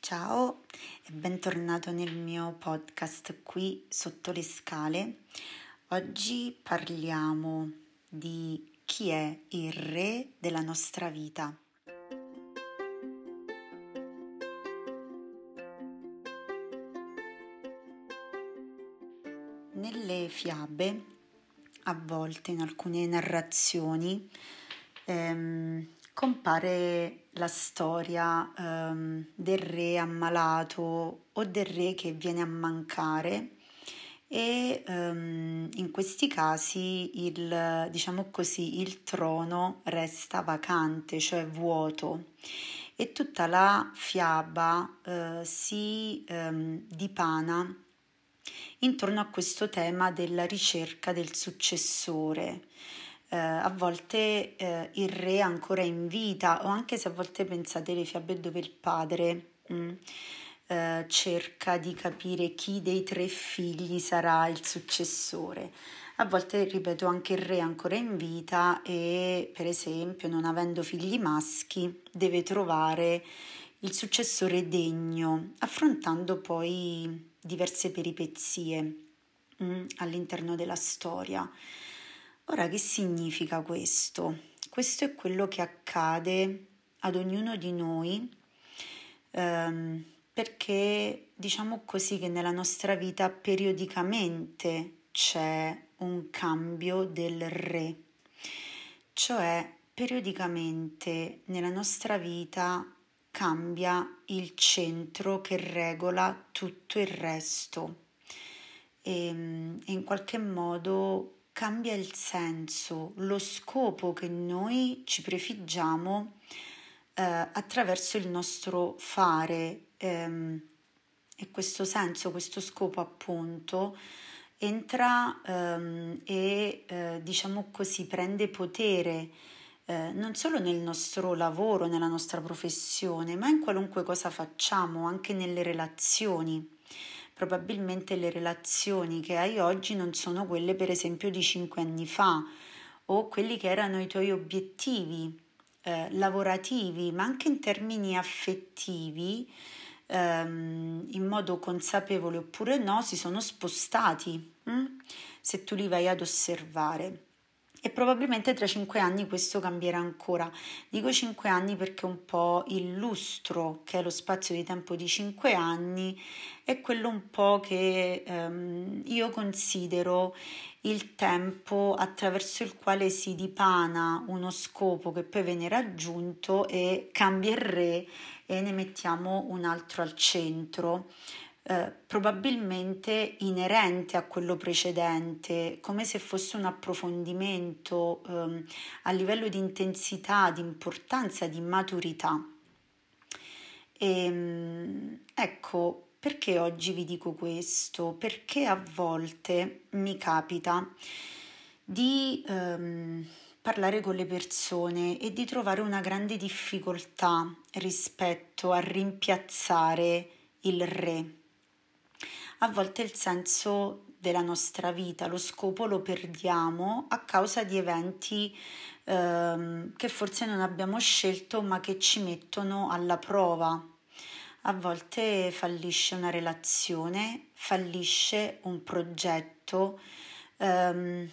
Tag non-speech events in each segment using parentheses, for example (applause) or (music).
Ciao e bentornato nel mio podcast qui sotto le scale. Oggi parliamo di chi è il re della nostra vita. Nelle fiabe, a volte in alcune narrazioni, ehm, compare la storia ehm, del re ammalato o del re che viene a mancare. E ehm, in questi casi il, diciamo così, il trono resta vacante, cioè vuoto. E tutta la fiaba eh, si ehm, dipana intorno a questo tema della ricerca del successore eh, a volte eh, il re ancora in vita o anche se a volte pensate le fiabe dove il padre mh, mm, eh, cerca di capire chi dei tre figli sarà il successore. A volte, ripeto, anche il re ancora in vita e, per esempio, non avendo figli maschi, deve trovare il successore degno, affrontando poi diverse peripezie mh, mm, all'interno della storia. Ora, che significa questo? Questo è quello che accade ad ognuno di noi ehm, perché diciamo così che nella nostra vita periodicamente c'è un cambio del re, cioè periodicamente nella nostra vita cambia il centro che regola tutto il resto e, ehm, e in qualche modo cambia il senso, lo scopo che noi ci prefiggiamo eh, attraverso il nostro fare. Ehm, e questo senso, questo scopo appunto entra ehm, e eh, diciamo così prende potere eh, non solo nel nostro lavoro, nella nostra professione, ma in qualunque cosa facciamo, anche nelle relazioni probabilmente le relazioni che hai oggi non sono quelle per esempio di cinque anni fa o quelli che erano i tuoi obiettivi eh, lavorativi, ma anche in termini affettivi, ehm, in modo consapevole oppure no, si sono spostati hm? se tu li vai ad osservare e probabilmente tra cinque anni questo cambierà ancora. Dico cinque anni perché un po' il lustro, che è lo spazio di tempo di cinque anni, è quello un po' che ehm, io considero il tempo attraverso il quale si dipana uno scopo che poi viene raggiunto e cambia il re e ne mettiamo un altro al centro. Eh, probabilmente inerente a quello precedente, come se fosse un approfondimento eh, a livello di intensità, di importanza, di maturità. E, ehm, ecco, perché oggi vi dico questo? Perché a volte mi capita di ehm, parlare con le persone e di trovare una grande difficoltà rispetto a rimpiazzare il re a volte il senso della nostra vita, lo scopo lo perdiamo a causa di eventi ehm, che forse non abbiamo scelto ma che ci mettono alla prova. A volte fallisce una relazione, fallisce un progetto, ehm,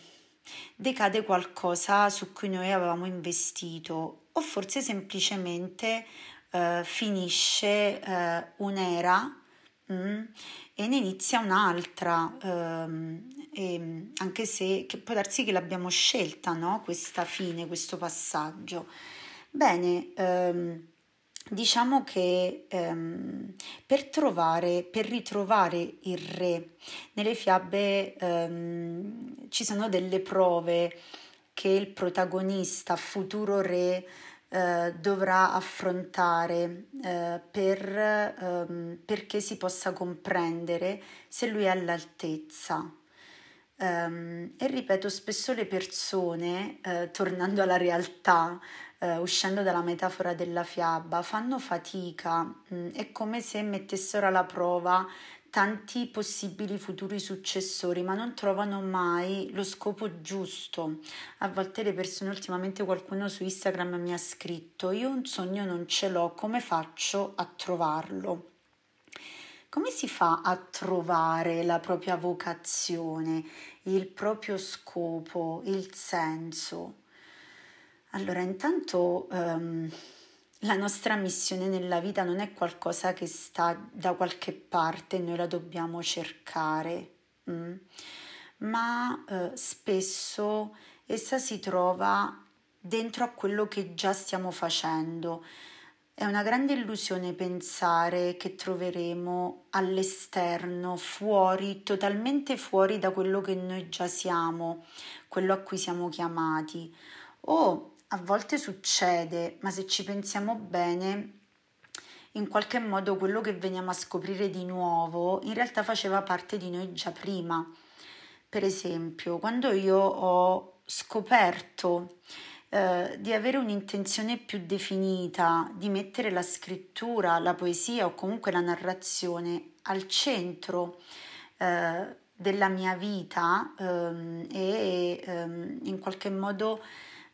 decade qualcosa su cui noi avevamo investito o forse semplicemente eh, finisce eh, un'era Mm. E ne inizia un'altra, ehm, anche se può darsi che l'abbiamo scelta, no? Questa fine, questo passaggio. Bene, ehm, diciamo che ehm, per trovare, per ritrovare il re, nelle fiabe ehm, ci sono delle prove che il protagonista, futuro re, eh, dovrà affrontare eh, per, ehm, perché si possa comprendere se lui è all'altezza. Um, e ripeto, spesso le persone, eh, tornando alla realtà, eh, uscendo dalla metafora della fiaba, fanno fatica, mm, è come se mettessero alla prova tanti possibili futuri successori, ma non trovano mai lo scopo giusto. A volte le persone, ultimamente qualcuno su Instagram mi ha scritto: Io un sogno non ce l'ho, come faccio a trovarlo? come si fa a trovare la propria vocazione, il proprio scopo, il senso? Allora, intanto um, la nostra missione nella vita non è qualcosa che sta da qualche parte noi la dobbiamo cercare, mm? ma uh, spesso essa si trova dentro a quello che già stiamo facendo. È una grande illusione pensare che troveremo all'esterno, fuori, totalmente fuori da quello che noi già siamo, quello a cui siamo chiamati. O a volte succede, ma se ci pensiamo bene, in qualche modo quello che veniamo a scoprire di nuovo in realtà faceva parte di noi già prima. Per esempio, quando io ho scoperto eh, di avere un'intenzione più definita, di mettere la scrittura, la poesia o comunque la narrazione al centro eh, della mia vita ehm, e ehm, in qualche modo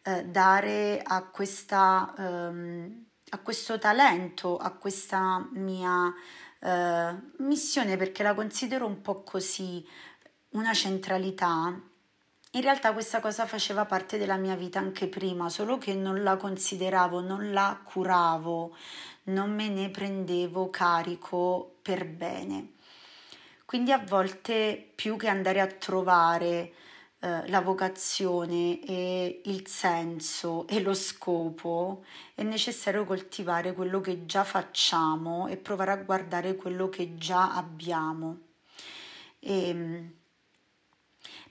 eh, dare a, questa, ehm, a questo talento, a questa mia eh, missione, perché la considero un po' così, una centralità. In realtà questa cosa faceva parte della mia vita anche prima, solo che non la consideravo, non la curavo, non me ne prendevo carico per bene. Quindi a volte più che andare a trovare eh, la vocazione e il senso e lo scopo, è necessario coltivare quello che già facciamo e provare a guardare quello che già abbiamo. E, ehm,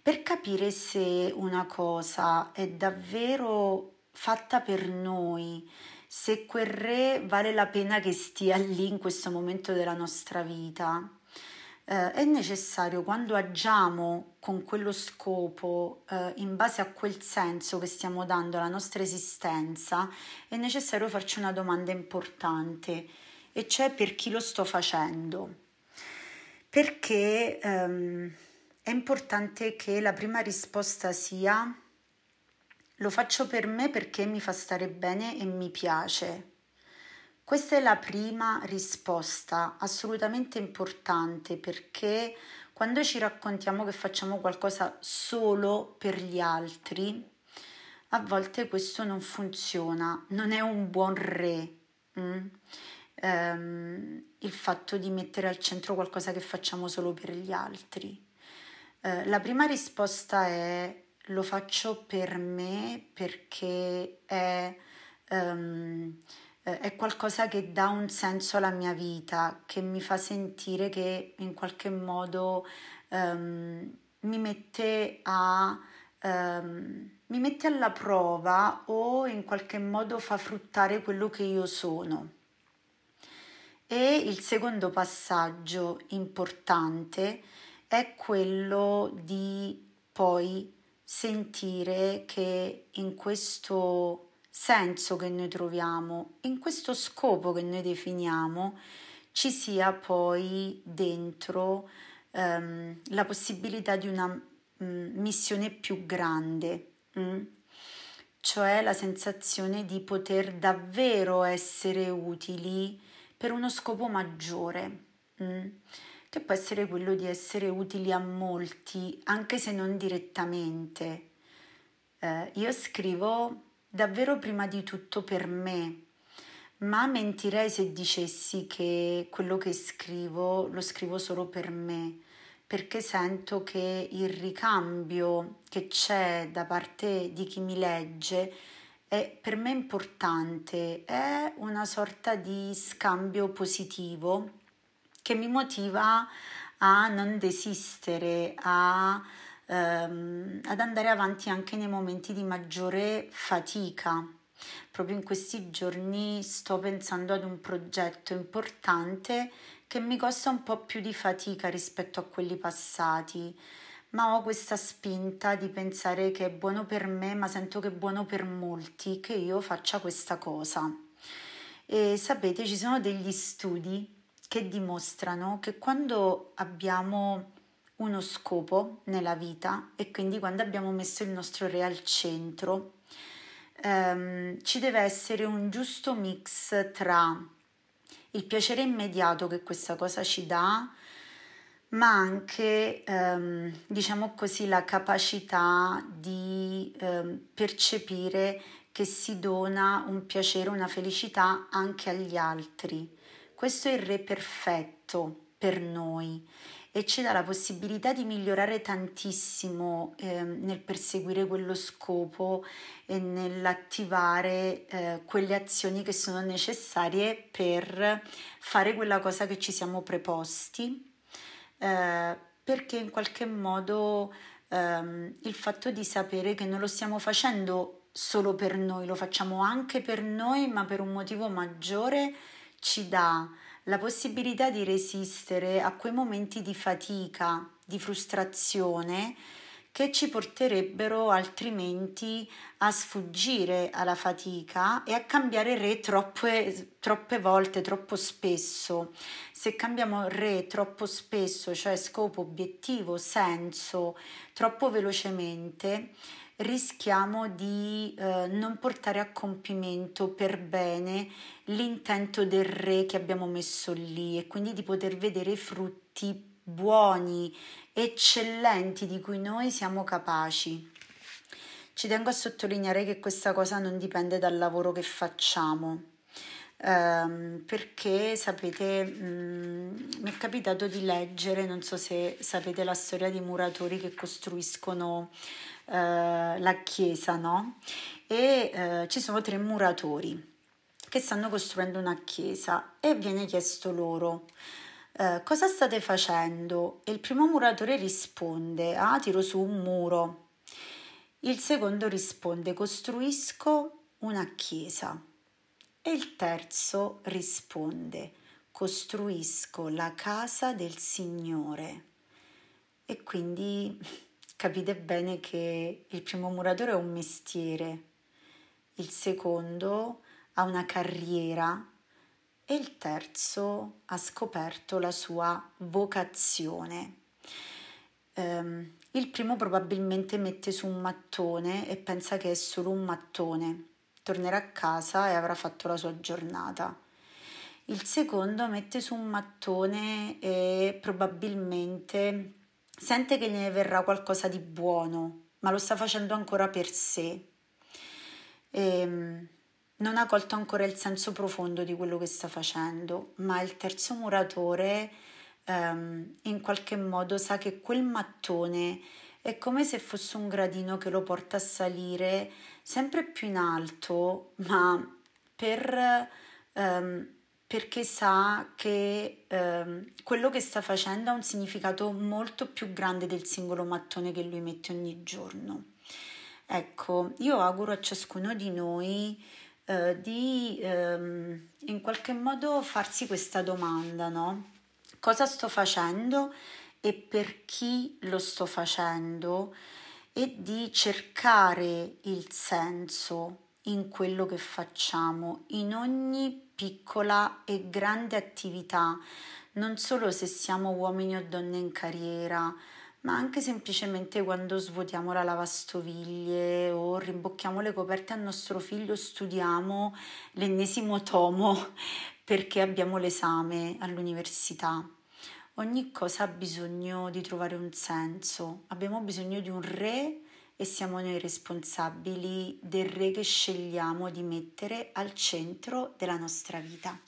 per capire se una cosa è davvero fatta per noi, se quel re vale la pena che stia lì in questo momento della nostra vita, eh, è necessario quando agiamo con quello scopo, eh, in base a quel senso che stiamo dando alla nostra esistenza, è necessario farci una domanda importante, e cioè per chi lo sto facendo. Perché ehm, è importante che la prima risposta sia lo faccio per me perché mi fa stare bene e mi piace. Questa è la prima risposta, assolutamente importante perché quando ci raccontiamo che facciamo qualcosa solo per gli altri, a volte questo non funziona, non è un buon re. Mm? Um, il fatto di mettere al centro qualcosa che facciamo solo per gli altri. Uh, la prima risposta è lo faccio per me perché è um, eh, è qualcosa che dà un senso alla mia vita, che mi fa sentire che in qualche modo um, mi, mette a, um, mi mette alla prova o in qualche modo fa fruttare quello che io sono. E il secondo passaggio importante è quello di poi sentire che in questo senso che noi troviamo, in questo scopo che noi definiamo, ci sia poi dentro ehm, la possibilità di una mh, mm, missione più grande, mh? Mm? cioè la sensazione di poter davvero essere utili per uno scopo maggiore, mh? Mm? che può essere quello di essere utili a molti, anche se non direttamente. Eh, io scrivo davvero prima di tutto per me, ma mentirei se dicessi che quello che scrivo lo scrivo solo per me, perché sento che il ricambio che c'è da parte di chi mi legge è per me importante, è una sorta di scambio positivo che mi motiva a non desistere, a ehm, ad andare avanti anche nei momenti di maggiore fatica. Proprio in questi giorni sto pensando ad un progetto importante che mi costa un po' più di fatica rispetto a quelli passati, ma ho questa spinta di pensare che è buono per me, ma sento che è buono per molti che io faccia questa cosa. E sapete, ci sono degli studi che dimostrano che quando abbiamo uno scopo nella vita e quindi quando abbiamo messo il nostro re al centro ehm, ci deve essere un giusto mix tra il piacere immediato che questa cosa ci dà, ma anche, ehm, diciamo così, la capacità di ehm, percepire che si dona un piacere, una felicità anche agli altri. Questo è il re perfetto per noi e ci dà la possibilità di migliorare tantissimo eh, nel perseguire quello scopo e nell'attivare eh, quelle azioni che sono necessarie per fare quella cosa che ci siamo preposti, eh, perché in qualche modo ehm, il fatto di sapere che non lo stiamo facendo solo per noi, lo facciamo anche per noi, ma per un motivo maggiore ci dà la possibilità di resistere a quei momenti di fatica, di frustrazione che ci porterebbero altrimenti a sfuggire alla fatica e a cambiare re troppe, troppe volte, troppo spesso. Se cambiamo re troppo spesso, cioè scopo, obiettivo, senso, troppo velocemente, rischiamo di eh, non portare a compimento per bene l'intento del re che abbiamo messo lì e quindi di poter vedere i frutti buoni, eccellenti di cui noi siamo capaci. Ci tengo a sottolineare che questa cosa non dipende dal lavoro che facciamo, ehm, perché sapete, mm, mi è capitato di leggere, non so se sapete la storia di muratori che costruiscono eh, la chiesa, no? E eh, ci sono tre muratori che stanno costruendo una chiesa e viene chiesto loro eh, cosa state facendo? E il primo muratore risponde, ah, tiro su un muro. Il secondo risponde, costruisco una chiesa. E il terzo risponde, costruisco la casa del Signore. E quindi capite bene che il primo muratore ha un mestiere, il secondo ha una carriera e il terzo ha scoperto la sua vocazione. Um, il primo probabilmente mette su un mattone e pensa che è solo un mattone, tornerà a casa e avrà fatto la sua giornata. Il secondo mette su un mattone e probabilmente sente che ne verrà qualcosa di buono, ma lo sta facendo ancora per sé. E, ehm, non ha colto ancora il senso profondo di quello che sta facendo, ma il terzo muratore ehm, in qualche modo sa che quel mattone è come se fosse un gradino che lo porta a salire sempre più in alto, ma per... Ehm, perché sa che ehm, quello che sta facendo ha un significato molto più grande del singolo mattone che lui mette ogni giorno. Ecco, io auguro a ciascuno di noi eh, di ehm, in qualche modo farsi questa domanda, no? Cosa sto facendo e per chi lo sto facendo e di cercare il senso in quello che facciamo, in ogni piccola e grande attività, non solo se siamo uomini o donne in carriera, ma anche semplicemente quando svuotiamo la lavastoviglie o rimbocchiamo le coperte al nostro figlio, studiamo l'ennesimo tomo (laughs) perché abbiamo l'esame all'università. Ogni cosa ha bisogno di trovare un senso, abbiamo bisogno di un re e siamo noi responsabili del re che scegliamo di mettere al centro della nostra vita.